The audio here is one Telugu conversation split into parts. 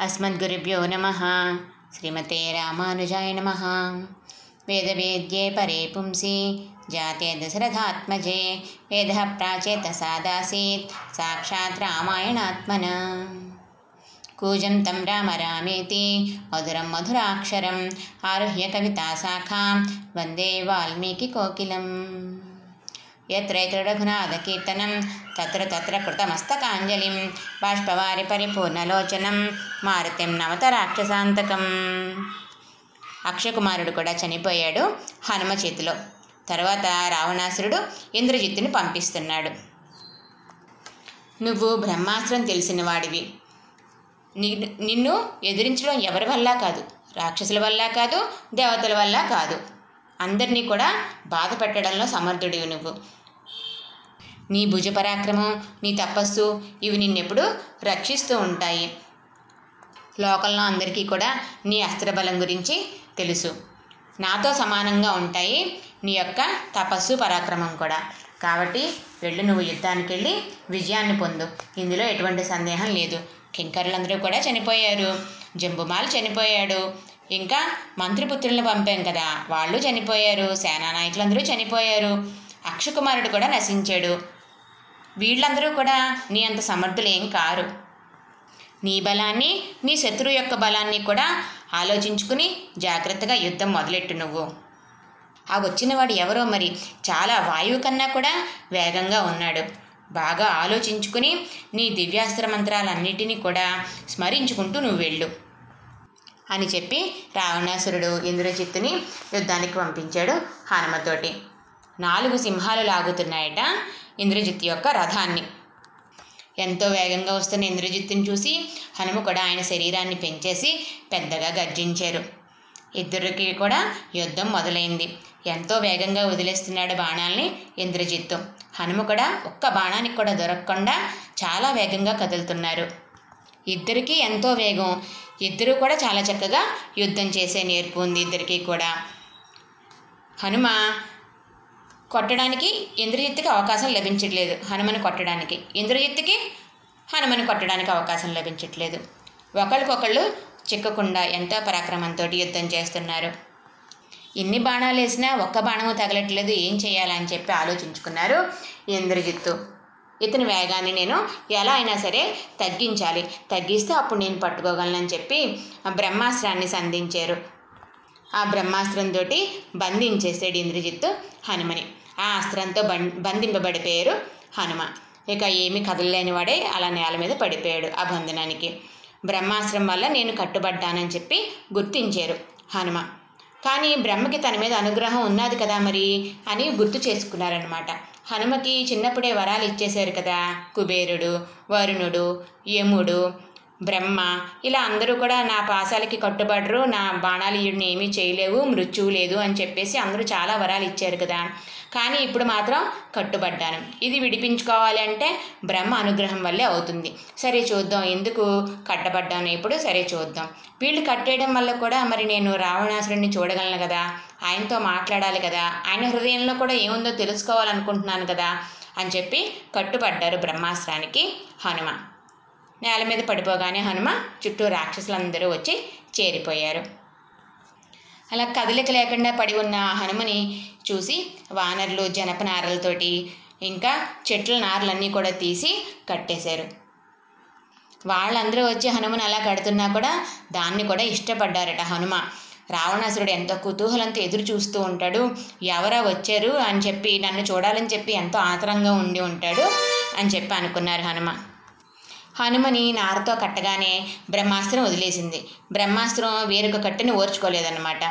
अस्मद्गुरुभ्यो नमः। श्रीमते रामानुजाय नमः। वेदवेद्ये परे पुंसि जाते दशरथात्मजे। वेदः प्राचेतसादासीत् साक्षात् रामायणात्मना। कूजं तं राम रामेति मधुरं मधुराक्षरम् आरुह्य कविताशाखां वन्दे वाल्मीकिकोकिलम् यत्र यत्र रघुनाथकीर्तनं तत्र तत्र कृतमस्तकाञ्जलिं बाष्पवारि పరిపూర్ణలోచనం మారుతిం నవత రాక్షసాంతకం అక్షకుమారుడు కూడా చనిపోయాడు హనుమ చేతిలో తర్వాత రావణాసురుడు ఇంద్రజిత్తుని పంపిస్తున్నాడు నువ్వు బ్రహ్మాస్త్రం తెలిసిన వాడివి ని- నిన్ను ఎదిరించడం ఎవరి వల్ల కాదు రాక్షసుల వల్ల కాదు దేవతల వల్ల కాదు అందరినీ కూడా బాధ పెట్టడంలో సమర్థుడివి నువ్వు నీ భుజ పరాక్రమం నీ తపస్సు ఇవి నిన్నెప్పుడు రక్షిస్తూ ఉంటాయి. లోకంలో అందరికీ కూడా నీ అస్త్రబలం గురించి తెలుసు. నాతో సమానంగా ఉంటాయి నీ యొక్క తపస్సు పరాక్రమం కూడా. కాబట్టి వెళ్ళు నువ్వు యుద్ధానికి వెళ్ళి విజయాన్ని పొందు. ఇందులో ఎటువంటి సందేహం లేదు. కింకరులందరూ కూడా చనిపోయారు. జంబుమాలు చనిపోయాడు. ఇంకా మంత్రిపుత్రులను పంపాం కదా. వాళ్ళు చనిపోయారు. సేనా నాయకులందరూ చనిపోయారు అక్షకుమారుడు కూడా నశించాడు. వీళ్ళందరూ కూడా నీ అంత సమర్థులేం కారు. నీ బలాన్ని నీ శత్రువు యొక్క బలాన్ని కూడా ఆలోచించుకుని జాగ్రత్తగా యుద్ధం మొదలెట్టు నువ్వు. ఆ వచ్చినవాడు ఎవరో మరి చాలా వాయువు కన్నా కూడా వేగంగా ఉన్నాడు. బాగా ఆలోచించుకుని నీ దివ్యాస్త్ర మంత్రాలన్నిటినీ కూడా స్మరించుకుంటూ నువ్వు వెళ్ళు అని చెప్పి రావణాసురుడు ఇంద్రజిత్తుని యుద్ధానికి పంపించాడు హనుమతోటి నాలుగు సింహాలు లాగుతున్నాయట. ఇంద్రజిత్ యొక్క రథాన్ని. ఎంతో వేగంగా వస్తున్న ఇంద్రజిత్తుని చూసి హనుమ కూడా ఆయన శరీరాన్ని పెంచేసి పెద్దగా గర్జించారు. ఇద్దరికి కూడా యుద్ధం మొదలైంది. ఎంతో వేగంగా వదిలేస్తున్నాడు బాణాల్ని ఇంద్రజిత్తు. హనుమ కూడా ఒక్క బాణానికి కూడా దొరకకుండా చాలా వేగంగా కదులుతున్నారు. ఇద్దరికీ ఎంతో వేగం. ఇద్దరు కూడా చాలా చక్కగా యుద్ధం చేసే నేర్పు ఉంది ఇద్దరికీ కూడా. హనుమ కొట్టడానికి ఇంద్రజిత్తుకి అవకాశం లభించట్లేదు. హనుమను కొట్టడానికి. ఇంద్రజిత్తుకి హనుమని కొట్టడానికి అవకాశం లభించట్లేదు. ఒకరికొకళ్ళు చిక్కకుండా ఎంతో పరాక్రమంతో యుద్ధం చేస్తున్నారు. ఎన్ని బాణాలు వేసినా ఒక్క బాణము తగలట్లేదు. ఏం చేయాలని చెప్పి ఆలోచించుకున్నారు ఇంద్రజిత్తు. ఇతని వేగాన్ని నేను ఎలా అయినా సరే తగ్గించాలి. తగ్గిస్తే అప్పుడు నేను పట్టుకోగలనని చెప్పి బ్రహ్మాస్త్రాన్ని సంధించారు. ఆ బ్రహ్మాస్త్రంతో బంధించేసాడు ఇంద్రజిత్తు హనుమని. ఆ అస్త్రంతో బం బంధింపబడిపోయారు హనుమ. ఇక ఏమీ కదలలేని వాడే అలా నేల మీద పడిపోయాడు ఆ బంధనానికి. బ్రహ్మాస్త్రం వల్ల నేను కట్టుబడ్డానని చెప్పి గుర్తించారు హనుమ. కానీ బ్రహ్మకి తన మీద అనుగ్రహం ఉన్నది కదా మరి అని గుర్తు చేసుకున్నారనమాట హనుమకి చిన్నప్పుడే వరాలు ఇచ్చేశారు కదా కుబేరుడు వరుణుడు యముడు బ్రహ్మ. ఇలా అందరూ కూడా నా పాసాలకి కట్టుబడరు నా బాణాలు ఈయన్ని ఏమీ చేయలేవు మృత్యువు లేదు అని చెప్పేసి అందరూ చాలా వరాలు ఇచ్చారు కదా. కానీ ఇప్పుడు మాత్రం కట్టుబడ్డాను. ఇది విడిపించుకోవాలి అంటే బ్రహ్మ అనుగ్రహం వల్లే అవుతుంది. సరే చూద్దాం ఎందుకు కట్టబడ్డాను ఇప్పుడు? సరే చూద్దాం. వీళ్ళు కట్టేయడం వల్ల కూడా మరి నేను రావణాసురుడిని చూడగలను కదా? ఆయనతో మాట్లాడాలి కదా? ఆయన హృదయంలో కూడా ఏముందో తెలుసుకోవాలనుకుంటున్నాను కదా? అని చెప్పి కట్టుబడ్డారు బ్రహ్మాస్త్రానికి హనుమ. నేల మీద పడిపోగానే హనుమ చుట్టూ రాక్షసులందరూ వచ్చి చేరిపోయారు. అలా కదలిక లేకుండా పడి ఉన్న హనుమని చూసి వానరులు జనప నారలతోటి ఇంకా చెట్ల నారలన్నీ కూడా తీసి కట్టేశారు. వాళ్ళందరూ వచ్చి హనుమను అలా కడుతున్నా కూడా దాన్ని కూడా ఇష్టపడ్డారట హనుమ. రావణాసురుడు ఎంతో కుతూహలంతో ఎదురు చూస్తూ ఉంటాడు ఎవరా వచ్చారు అని చెప్పి నన్ను చూడాలని చెప్పి ఎంతో ఆతరంగా ఉండి ఉంటాడు అని చెప్పి అనుకున్నారు హనుమ. హనుమని నారతో కట్టగానే బ్రహ్మాస్త్రం వదిలేసింది. బ్రహ్మాస్త్రం వేరొక కట్టెని ఓర్చుకోలేదన్నమాట.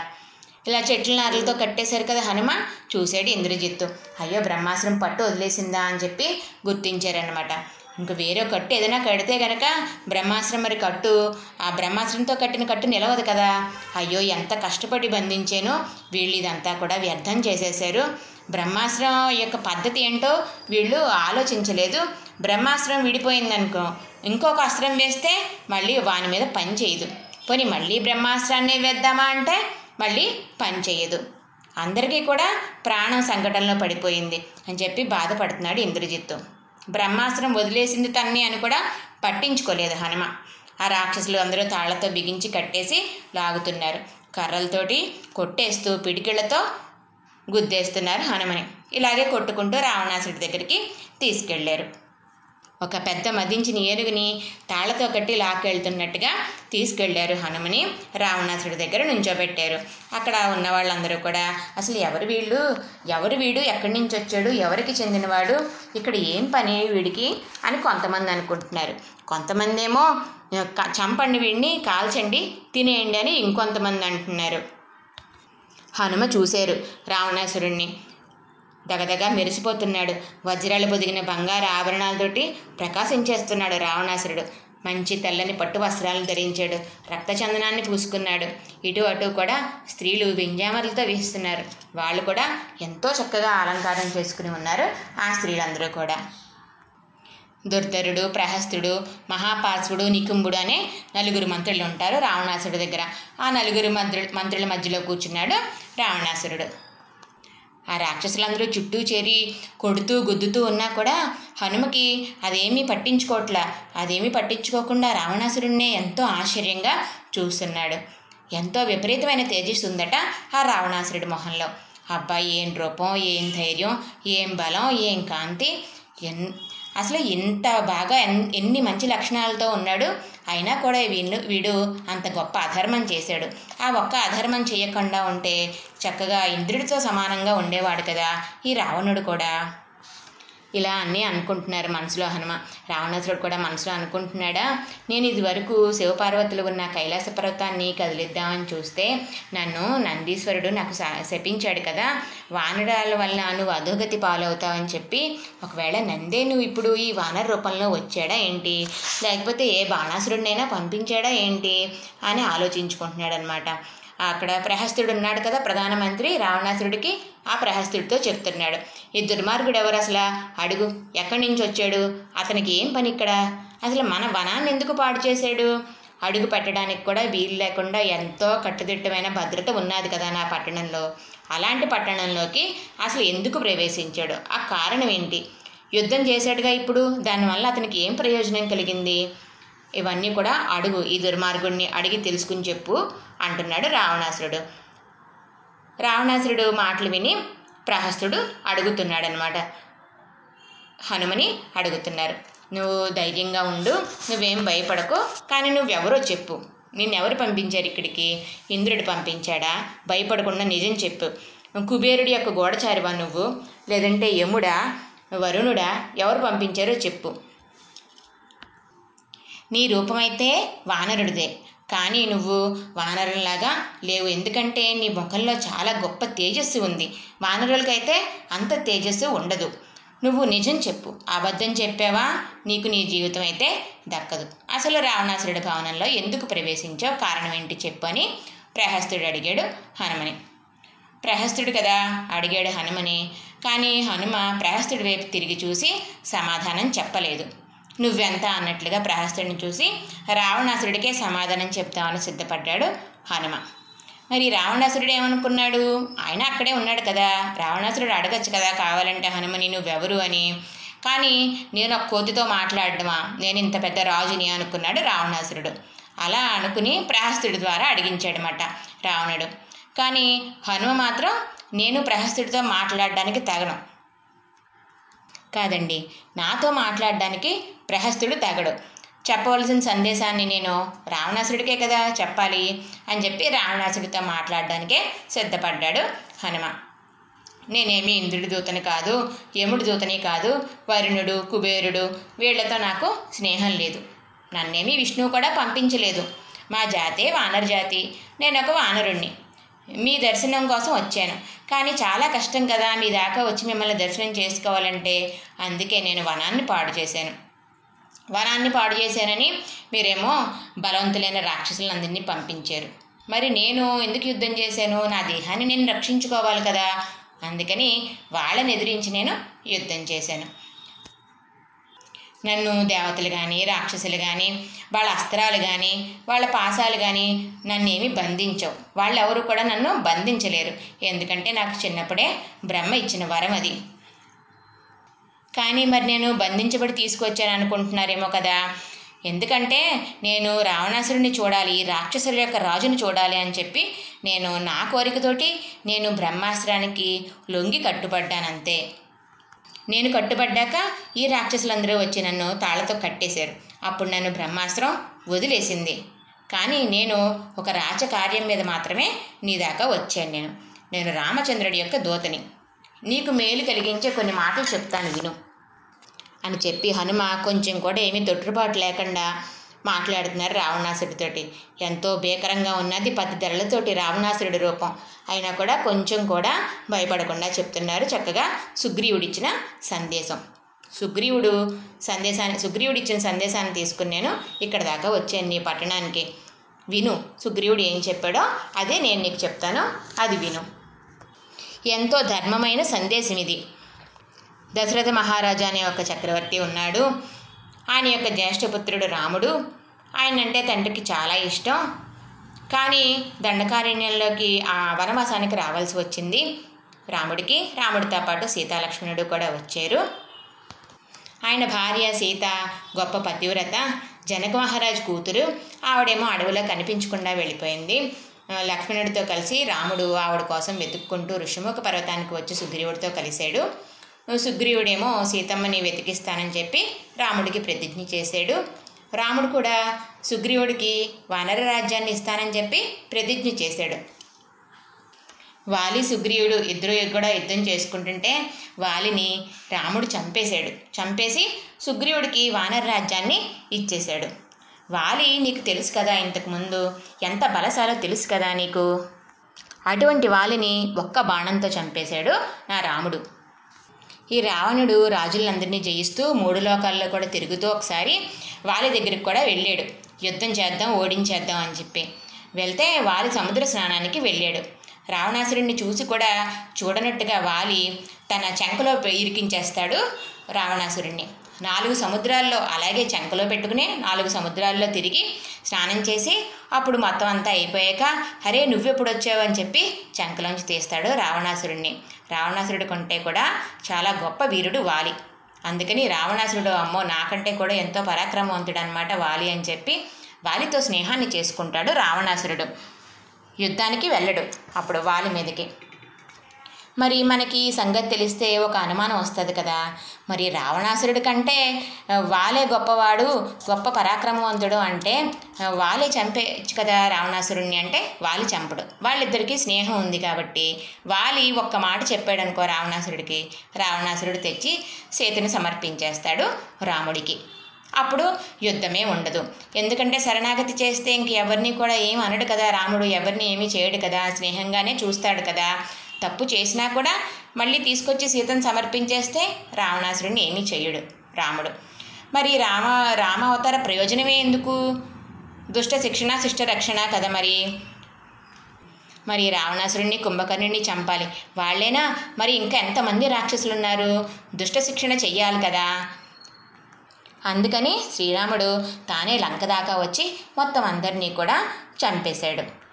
ఇలా చెట్ల నారలతో కట్టేశారు కదా హనుమ? చూశాడు ఇంద్రజిత్తు. అయ్యో బ్రహ్మాస్త్రం పట్టు వదిలేసిందా అని చెప్పి గుర్తించారనమాట ఇంక వేరే కట్టు ఏదైనా కడితే గనక బ్రహ్మాస్త్రం మరి కట్టు ఆ బ్రహ్మాస్త్రంతో కట్టిన కట్టు నిలవదు కదా. అయ్యో ఎంత కష్టపడి బంధించానో. వీళ్ళు ఇదంతా కూడా వ్యర్థం చేసేశారు. బ్రహ్మాస్త్రం యొక్క పద్ధతి ఏంటో వీళ్ళు ఆలోచించలేదు. బ్రహ్మాస్త్రం విడిపోయిందనుకో ఇంకొక అస్త్రం వేస్తే మళ్ళీ వాని మీద పని చేయదు. పోనీ మళ్ళీ బ్రహ్మాస్త్రాన్ని వేద్దామా అంటే మళ్ళీ పని చేయదు. అందరికీ కూడా ప్రాణం సంకటంలో పడిపోయింది అని చెప్పి బాధపడుతున్నాడు ఇంద్రజిత్తు. బ్రహ్మాస్త్రం వదిలేసింది తన్ని అని కూడా పట్టించుకోలేదు హనుమ. ఆ రాక్షసులు అందరూ తాళ్ళతో బిగించి కట్టేసి లాగుతున్నారు. కర్రలతోటి కొట్టేస్తూ పిడికిళ్ళతో గుద్దేస్తున్నారు హనుమని. ఇలాగే కొట్టుకుంటూ రావణాసుడి దగ్గరికి తీసుకెళ్ళారు. ఒక పెద్ద మదించిన ఏనుగుని తాళ్ళతో కట్టి లాక్కెళ్తున్నట్టుగా తీసుకెళ్ళారు హనుమని రావణాసుడి దగ్గర నుంచోబెట్టారు. అక్కడ ఉన్న వాళ్ళందరూ కూడా అసలు ఎవరు వీళ్ళు? ఎవరు వీడు? ఎక్కడి నుంచి వచ్చాడు? ఎవరికి చెందినవాడు? ఇక్కడ ఏం పని వీడికి? అని కొంతమంది అనుకుంటున్నారు. కొంతమంది ఏమో చంపండి వీడిని కాల్చండి తినేయండి అని ఇంకొంతమంది అంటున్నారు. హనుమ చూశారు రావణాసురుణ్ణి. దగదగా మెరిసిపోతున్నాడు. వజ్రాలు పొదిగిన బంగారు ఆభరణాలతోటి ప్రకాశించేస్తున్నాడు రావణాసురుడు. మంచి తెల్లని పట్టు వస్త్రాలను ధరించాడు. రక్తచందనాన్ని పూసుకున్నాడు ఇటు అటు కూడా స్త్రీలు వింజామరులతో వేస్తున్నారు వాళ్ళు కూడా ఎంతో చక్కగా అలంకారం చేసుకుని ఉన్నారు ఆ స్త్రీలందరూ కూడా. దుర్ధరుడు ప్రహస్తుడు మహాపార్శ్వుడు నికుంభుడు అనే నలుగురు మంత్రులు ఉంటారు రావణాసురుడు దగ్గర. ఆ నలుగురు మంత్రుల మంత్రుల మధ్యలో కూర్చున్నాడు రావణాసురుడు. ఆ రాక్షసులందరూ చుట్టూ చేరి కొడుతూ గుద్దుతూ ఉన్నా కూడా హనుమకి అదేమీ పట్టించుకోవట్లా అదేమీ పట్టించుకోకుండా రావణాసురుణ్ణే ఎంతో ఆశ్చర్యంగా చూస్తున్నాడు. ఎంతో విపరీతమైన తేజస్సు ఉందట ఆ రావణాసురుడి మొహంలో. అబ్బాయి ఏం రూపం ఏం ధైర్యం ఏం బలం ఏం కాంతి? ఎన్ అసలు ఇంత బాగా ఎన్ ఎన్ని మంచి లక్షణాలతో ఉన్నాడు? అయినా కూడా వీళ్ళు వీడు అంత గొప్ప అధర్మం చేశాడు. ఆ ఒక్క అధర్మం చేయకుండా ఉంటే చక్కగా ఇంద్రుడితో సమానంగా ఉండేవాడు కదా ఈ రావణుడు కూడా. ఇలా అన్నీ అనుకుంటున్నారు మనసులో హనుమ. రావణాసురుడు కూడా మనసులో అనుకుంటున్నాడా నేను ఇదివరకు శివపార్వతులు ఉన్న కైలాస పర్వతాన్ని కదిలిద్దామని చూస్తే నన్ను నందీశ్వరుడు నాకు శపించాడు కదా వానరాల వల్ల నువ్వు అధోగతి పాలవుతావని చెప్పి ఒకవేళ నందే నువ్వు ఇప్పుడు ఈ వానర రూపంలో వచ్చాడా ఏంటి? లేకపోతే ఏ బాణాసురుడినైనా పంపించాడా ఏంటి? అని ఆలోచించుకుంటున్నాడు అనమాట అక్కడ ప్రహస్తుడు ఉన్నాడు కదా ప్రధానమంత్రి రావణాసురుడికి ఆ ప్రహస్తుడితో చెప్తున్నాడు. ఈ దుర్మార్గుడు ఎవరు అసలు? అడుగు ఎక్కడి నుంచి వచ్చాడు? అతనికి ఏం పని ఇక్కడ? అసలు మన వనాన్ని ఎందుకు పాడు చేశాడు? అడుగు పెట్టడానికి కూడా వీలు లేకుండా ఎంతో కట్టుదిట్టమైన భద్రత ఉన్నది కదా నా పట్టణంలో. అలాంటి పట్టణంలోకి అసలు ఎందుకు ప్రవేశించాడు? ఆ కారణం ఏంటి? యుద్ధం చేశాడుగా ఇప్పుడు? దానివల్ల అతనికి ఏం ప్రయోజనం కలిగింది? ఇవన్నీ కూడా అడుగు ఈ దుర్మార్గుడిని అడిగి తెలుసుకుని చెప్పు అంటున్నాడు రావణాసురుడు. రావణాసురుడు మాటలు విని ప్రహస్తుడు అడుగుతున్నాడనమాట హనుమని అడుగుతున్నారు. నువ్వు ధైర్యంగా ఉండు నువ్వేం భయపడకు కానీ నువ్వెవరో చెప్పు. నిన్నెవరు పంపించారు ఇక్కడికి? ఇంద్రుడు పంపించాడా? భయపడకుండా నిజం చెప్పు. కుబేరుడి యొక్క గోడచారివా నువ్వు? లేదంటే యముడా? వరుణుడా? ఎవరు పంపించారో చెప్పు. నీ రూపమైతే వానరుడిదే. కానీ నువ్వు వానరులాగా లేవు. ఎందుకంటే నీ ముఖంలో చాలా గొప్ప తేజస్సు ఉంది. వానరులకైతే అంత తేజస్సు ఉండదు. నువ్వు నిజం చెప్పు. అబద్ధం చెప్పావా? నీకు నీ జీవితం అయితే దక్కదు. అసలు రావణాసురుడి భవనంలో ఎందుకు ప్రవేశించావు? కారణం ఏంటి చెప్పు అని ప్రహస్తుడు అడిగాడు హనుమని. ప్రహస్తుడు కదా? అడిగాడు హనుమని. కానీ హనుమ ప్రహస్తుడి వైపు తిరిగి చూసి సమాధానం చెప్పలేదు. నువ్వెంత అన్నట్లుగా ప్రహస్తుడిని చూసి రావణాసురుడికే సమాధానం చెప్తామని సిద్ధపడ్డాడు హనుమ. మరి రావణాసురుడు ఏమనుకున్నాడు? ఆయన అక్కడే ఉన్నాడు కదా. రావణాసురుడు అడగచ్చు కదా కావాలంటే హనుమని నువ్వెవరు అని. కానీ నేను ఒక కోతితో మాట్లాడడమా? నేను ఇంత పెద్ద రాజుని అనుకున్నాడు రావణాసురుడు. అలా అనుకుని ప్రహస్తుడి ద్వారా అడిగించాడనమాట రావణుడు. కానీ హనుమ మాత్రం నేను ప్రహస్తుడితో మాట్లాడడానికి తగను. కాదండి. నాతో మాట్లాడడానికి ప్రహస్తుడు తగడు. చెప్పవలసిన సందేశాన్ని నేను రావణాసుడికే కదా చెప్పాలి అని చెప్పి రావణాసుడితో మాట్లాడడానికే సిద్ధపడ్డాడు హనుమ. నేనేమి ఇంద్రుడి దూతని కాదు యముడి దూతని కాదు వరుణుడు కుబేరుడు వీళ్ళతో నాకు స్నేహం లేదు. నన్నేమి విష్ణువు కూడా పంపించలేదు. మా జాతే వానర జాతి నేను ఒక వానరుణ్ణి. మీ దర్శనం కోసం వచ్చాను. కానీ చాలా కష్టం కదా మీ దాకా వచ్చి మిమ్మల్ని దర్శనం చేసుకోవాలంటే. అందుకే నేను వనాన్ని పాడు చేశాను. వనాన్ని పాడు చేశానని మీరేమో బలవంతులైన రాక్షసులందరినీ పంపించారు. మరి నేను ఎందుకు యుద్ధం చేశాను? నా దేహాన్ని నేను రక్షించుకోవాలి కదా. అందుకని వాళ్ళని ఎదిరించి నేను యుద్ధం చేశాను. నన్ను దేవతలు కానీ రాక్షసులు కానీ వాళ్ళ అస్త్రాలు కానీ వాళ్ళ పాసాలు కానీ నన్నేమి బంధించవు. వాళ్ళు ఎవరు కూడా నన్ను బంధించలేరు. ఎందుకంటే నాకు చిన్నప్పుడే బ్రహ్మ ఇచ్చిన వరం అది. కానీ మరి నేను బంధించబడి తీసుకొచ్చాను అనుకుంటున్నారేమో కదా. ఎందుకంటే నేను రావణాసురుడిని చూడాలి రాక్షసుల యొక్క రాజుని చూడాలి అని చెప్పి నేను నా కోరికతోటి నేను బ్రహ్మాస్త్రానికి లొంగి కట్టుబడ్డానంతే. నేను కట్టుబడ్డాక ఈ రాక్షసులందరూ వచ్చి నన్ను తాళ్ళతో కట్టేశారు. అప్పుడు నన్ను బ్రహ్మాస్త్రం వదిలేసింది. కానీ నేను ఒక రాజకార్యం మీద మాత్రమే నీ దాకా వచ్చాను నేను. నేను రామచంద్రుడి యొక్క దూతని. నీకు మేలు కలిగించే కొన్ని మాటలు చెప్తాను విను. అని చెప్పి హనుమ కొంచెం కూడా ఏమీ తొట్టుబాటు లేకుండా మాట్లాడుతున్నారు రావణాసుడితోటి ఎంతో భీకరంగా ఉన్నది పది ధరలతోటి రావణాసురుడి రూపం. అయినా కూడా కొంచెం కూడా భయపడకుండా చెప్తున్నారు చక్కగా సుగ్రీవుడిచ్చిన సందేశం. సుగ్రీవుడు సందేశాన్ని సుగ్రీవుడు ఇచ్చిన సందేశాన్ని తీసుకుని నేను ఇక్కడ దాకా వచ్చాను నీ పట్టణానికి. విను సుగ్రీవుడు ఏం చెప్పాడో అదే నేను నీకు చెప్తాను. అది విను. ఎంతో ధర్మమైన సందేశం ఇది. దశరథ మహారాజా అనే ఒక చక్రవర్తి ఉన్నాడు. ఆయన యొక్క జ్యేష్ఠపుత్రుడు రాముడు. ఆయన అంటే తండ్రికి చాలా ఇష్టం. కానీ దండకారణ్యంలోకి ఆ వనవాసానికి రావాల్సి వచ్చింది రాముడికి. రాముడితో పాటు సీతాలక్ష్మణుడు కూడా వచ్చారు. ఆయన భార్య సీత గొప్ప పతివ్రత జనక మహారాజ్ కూతురు. ఆవిడేమో అడవిలో కనిపించకుండా వెళ్ళిపోయింది. లక్ష్మణుడితో కలిసి రాముడు ఆవిడ కోసం వెతుక్కుంటూ ఋషిముఖ పర్వతానికి వచ్చి సుగ్రీవుడితో కలిశాడు. సుగ్రీవుడేమో సీతమ్మని వెతికిస్తానని చెప్పి రాముడికి ప్రతిజ్ఞ చేశాడు. రాముడు కూడా సుగ్రీవుడికి వానర రాజ్యాన్ని ఇస్తానని చెప్పి ప్రతిజ్ఞ చేశాడు. వాలి సుగ్రీవుడు ఇద్దరు కూడా యుద్ధం చేసుకుంటుంటే వాలిని రాముడు చంపేశాడు. చంపేసి సుగ్రీవుడికి వానర రాజ్యాన్ని ఇచ్చేశాడు. వాలి నీకు తెలుసు కదా ఇంతకుముందు ఎంత బలశాలో తెలుసు కదా నీకు? అటువంటి వాలిని ఒక్క బాణంతో చంపేశాడు నా రాముడు. ఈ రావణుడు రాజులందరినీ జయిస్తూ మూడు లోకాల్లో కూడా తిరుగుతూ ఒకసారి వాలి దగ్గరికి కూడా వెళ్ళాడు. యుద్ధం చేద్దాం ఓడించేద్దాం అని చెప్పి. వెళ్తే వాలి సముద్ర స్నానానికి వెళ్ళాడు. రావణాసురుడిని చూసి కూడా చూడనట్టుగా వాలి తన చెంకలో ఇరికించేస్తాడు రావణాసురుడిని నాలుగు సముద్రాల్లో అలాగే చంకలో పెట్టుకుని నాలుగు సముద్రాల్లో తిరిగి స్నానం చేసి అప్పుడు మొత్తం అంతా అయిపోయాక అరే నువ్వెప్పుడు వచ్చావు? అని చెప్పి చంకలోంచి తీస్తాడు రావణాసురుడిని రావణాసురుడి కంటే కూడా చాలా గొప్ప వీరుడు వాలి. అందుకని రావణాసురుడు అమ్మో నాకంటే కూడా ఎంతో పరాక్రమవంతుడు అనమాట వాలి అని చెప్పి వాలితో స్నేహాన్ని చేసుకుంటాడు రావణాసురుడు. యుద్ధానికి వెళ్ళడు అప్పుడు వాలి మీదకి. మరి మనకి ఈ సంగతి తెలిస్తే ఒక అనుమానం వస్తుంది కదా. మరి రావణాసురుడి కంటే వాలే గొప్పవాడు గొప్ప పరాక్రమవంతుడు అంటే వాలే చంపేయచ్చు కదా రావణాసురుడిని అంటే వాలి చంపడు. వాళ్ళిద్దరికీ స్నేహం ఉంది కాబట్టి వాలి ఒక్క మాట చెప్పాడు అనుకో రావణాసురుడికి. రావణాసురుడు తెచ్చి సీతను సమర్పించేస్తాడు రాముడికి. అప్పుడు యుద్ధమే ఉండదు. ఎందుకంటే శరణాగతి చేస్తే ఇంక ఎవరిని కూడా ఏం అనడు కదా రాముడు ఎవరిని ఏమీ చేయడు కదా. స్నేహంగానే చూస్తాడు కదా. తప్పు చేసినా కూడా మళ్ళీ తీసుకొచ్చి సీతను సమర్పించేస్తే రావణాసురుడిని ఏమీ చేయడు రాముడు. మరి రామ రామ అవతార ప్రయోజనమే ఎందుకు? దుష్ట శిక్షణ శిష్ట రక్షణ కదా మరి. మరి రావణాసురుడిని కుంభకర్ణుడిని చంపాలి. వాళ్ళేనా? మరి ఇంకా ఎంతమంది రాక్షసులు ఉన్నారు దుష్ట శిక్షణ చెయ్యాలి కదా. అందుకని శ్రీరాముడు తానే లంక దాకా వచ్చి మొత్తం అందరినీ కూడా చంపేశాడు.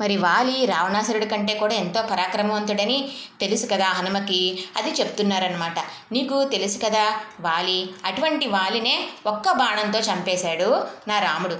మరి వాలి రావణాసురుడి కంటే కూడా ఎంతో పరాక్రమవంతుడని తెలుసు కదా హనుమకి. అది చెప్తున్నారనమాట నీకు తెలుసు కదా వాలి అటువంటి వాలినే ఒక్క బాణంతో చంపేశాడు నా రాముడు.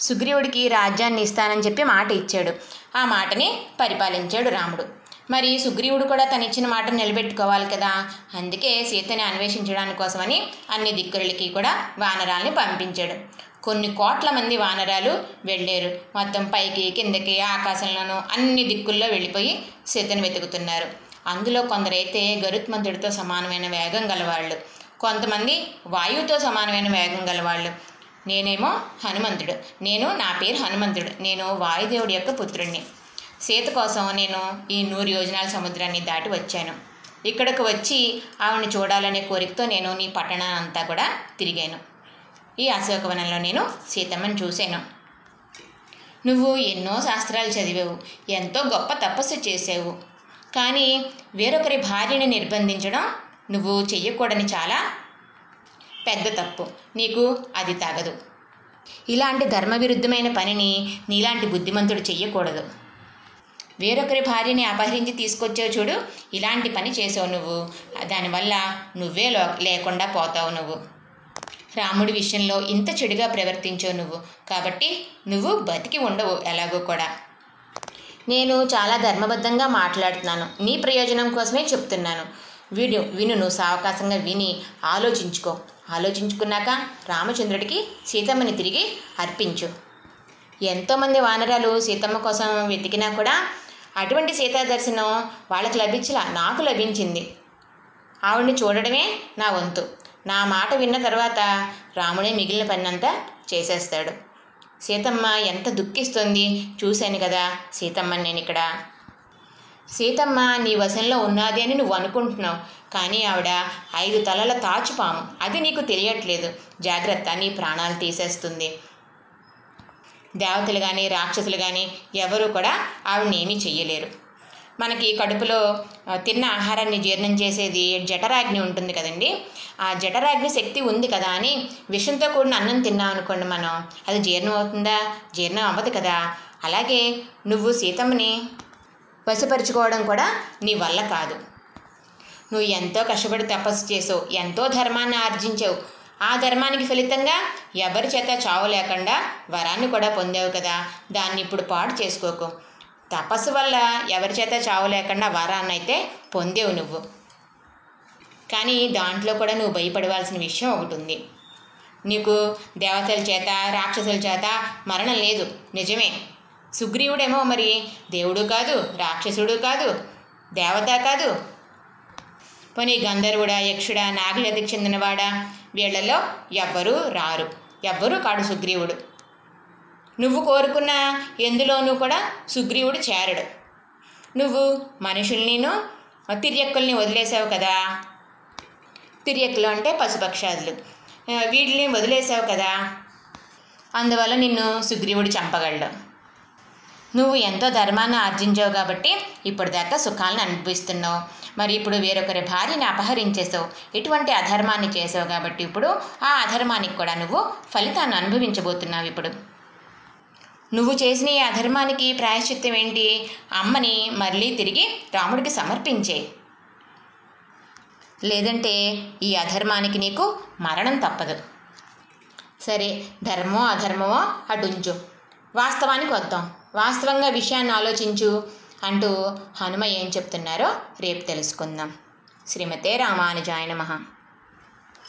సుగ్రీవుడికి రాజ్యాన్ని ఇస్తానని చెప్పి మాట ఇచ్చాడు. ఆ మాటని పరిపాలించాడు రాముడు. మరి సుగ్రీవుడు కూడా తను ఇచ్చిన మాట నిలబెట్టుకోవాలి కదా. అందుకే సీతని అన్వేషించడానికి కోసమని అన్ని దిక్కులకి కూడా వానరాల్ని పంపించాడు. కొన్ని కోట్ల మంది వానరాలు వెళ్ళారు. మొత్తం పైకి కిందకి ఆకాశంలోనూ అన్ని దిక్కుల్లో వెళ్ళిపోయి సీతను వెతుకుతున్నారు. అందులో కొందరైతే గరుత్మంతుడితో సమానమైన వేగం గలవాళ్ళు. కొంతమంది వాయువుతో సమానమైన వేగం గలవాళ్ళు. నేనేమో హనుమంతుడు. నేను నా పేరు హనుమంతుడు. నేను వాయుదేవుడి యొక్క పుత్రుడిని సీత కోసం నేను ఈ నూరు యోజనాల సముద్రాన్ని దాటి వచ్చాను. ఇక్కడికి వచ్చి ఆవిడని చూడాలనే కోరికతో నేను నీ పట్టణాన్ని అంతా కూడా తిరిగాను. ఈ అశోకవనంలో నేను సీతమ్మని చూశాను. నువ్వు ఎన్నో శాస్త్రాలు చదివావు ఎంతో గొప్ప తపస్సు చేసావు కానీ వేరొకరి భార్యని నిర్బంధించడం నువ్వు చెయ్యకూడని చాలా పెద్ద తప్పు. నీకు అది తగదు. ఇలాంటి ధర్మవిరుద్ధమైన పనిని నీలాంటి బుద్ధిమంతుడు చెయ్యకూడదు. వేరొకరి భార్యని అపహరించి తీసుకొచ్చావు చూడు ఇలాంటి పని చేసావు నువ్వు. దానివల్ల నువ్వే లో లేకుండా పోతావు నువ్వు. రాముడి విషయంలో ఇంత చెడుగా ప్రవర్తించావు నువ్వు. కాబట్టి నువ్వు బతికి ఉండవు ఎలాగో కూడా. నేను చాలా ధర్మబద్ధంగా మాట్లాడుతున్నాను. నీ ప్రయోజనం కోసమే చెప్తున్నాను. విను విను నువ్వు సావకాశంగా విని ఆలోచించుకో. ఆలోచించుకున్నాక రామచంద్రుడికి సీతమ్మని తిరిగి అర్పించు. ఎంతోమంది వానరాలు సీతమ్మ కోసం వెతికినా కూడా అటువంటి సీతా దర్శనం వాళ్ళకి లభించలా నాకు లభించింది. ఆవిడ్ని చూడడమే నా వంతు. నా మాట విన్న తర్వాత రాముడే మిగిలిన పనంతా చేసేస్తాడు. సీతమ్మ ఎంత దుఃఖిస్తుంది చూశాను కదా సీతమ్మని నేను ఇక్కడ. సీతమ్మ నీ వశంలో ఉన్నది అని నువ్వు అనుకుంటున్నావు కానీ ఆవిడ ఐదు తలల తాచుపాము. అది నీకు తెలియట్లేదు. జాగ్రత్త నీ ప్రాణాలు తీసేస్తుంది. దేవతలు కానీ రాక్షసులు కానీ ఎవరు కూడా ఆవిడని ఏమీ చెయ్యలేరు. మనకి కడుపులో తిన్న ఆహారాన్ని జీర్ణం చేసేది జఠరాగ్ని ఉంటుంది కదండి. ఆ జఠరాగ్ని శక్తి ఉంది కదా అని విషంతో కూడిన అన్నం తిన్నాం అనుకోండి మనం అది జీర్ణం అవుతుందా? జీర్ణం అవ్వదు కదా. అలాగే నువ్వు సీతమ్మని వశపరుచుకోవడం కూడా నీ వల్ల కాదు. నువ్వు ఎంతో కష్టపడి తపస్సు చేసావు ఎంతో ధర్మాన్ని ఆర్జించావు. ఆ ధర్మానికి ఫలితంగా ఎవరి చేత చావు లేకుండా వరాన్ని కూడా పొందావు కదా. దాన్ని ఇప్పుడు పాడు చేసుకోకు. తపస్సు వల్ల ఎవరి చేత చావు లేకుండా వరాన్ని అయితే పొందేవు నువ్వు. కానీ దాంట్లో కూడా నువ్వు భయపడవలసిన విషయం ఒకటి ఉంది. నీకు దేవతల చేత రాక్షసుల చేత మరణం లేదు. నిజమే. సుగ్రీవుడేమో మరి దేవుడు కాదు రాక్షసుడు కాదు దేవత కాదు. పోనీ గంధర్వుడా యక్షుడా నాగజాతికి చెందినవాడా? వీళ్ళలో ఎవ్వరూ రారు. ఎవ్వరూ కాడు సుగ్రీవుడు. నువ్వు కోరుకున్న ఎందులోనూ కూడా సుగ్రీవుడు చేరడు. నువ్వు మనుషుల్నిను తిర్యక్కుల్ని వదిలేసావు కదా? తిర్యక్కులు అంటే పశుపక్షాదులు. వీటిని వదిలేసావు కదా? అందువల్ల నిన్ను సుగ్రీవుడు చంపగలడు. నువ్వు ఎంతో ధర్మాన్ని ఆర్జించావు కాబట్టి ఇప్పుడు దాకా సుఖాలను అనుభవిస్తున్నావు. మరి ఇప్పుడు వేరొకరి భార్యని అపహరించేసావు ఇటువంటి అధర్మాన్ని చేసావు కాబట్టి ఇప్పుడు ఆ అధర్మానికి కూడా నువ్వు ఫలితాన్ని అనుభవించబోతున్నావు ఇప్పుడు. నువ్వు చేసిన ఈ అధర్మానికి ప్రాయశ్చిత్తం ఏంటి? అమ్మని మళ్ళీ తిరిగి రాముడికి సమర్పించే. లేదంటే ఈ అధర్మానికి నీకు మరణం తప్పదు. సరే ధర్మో అధర్మమో అటుంచు. వాస్తవానికి వద్దాం. వాస్తవంగా విషయాన్ని ఆలోచించు అంటూ హనుమ ఏం చెప్తున్నారో రేపు తెలుసుకుందాం. శ్రీమతే రామానుజాయ నమ.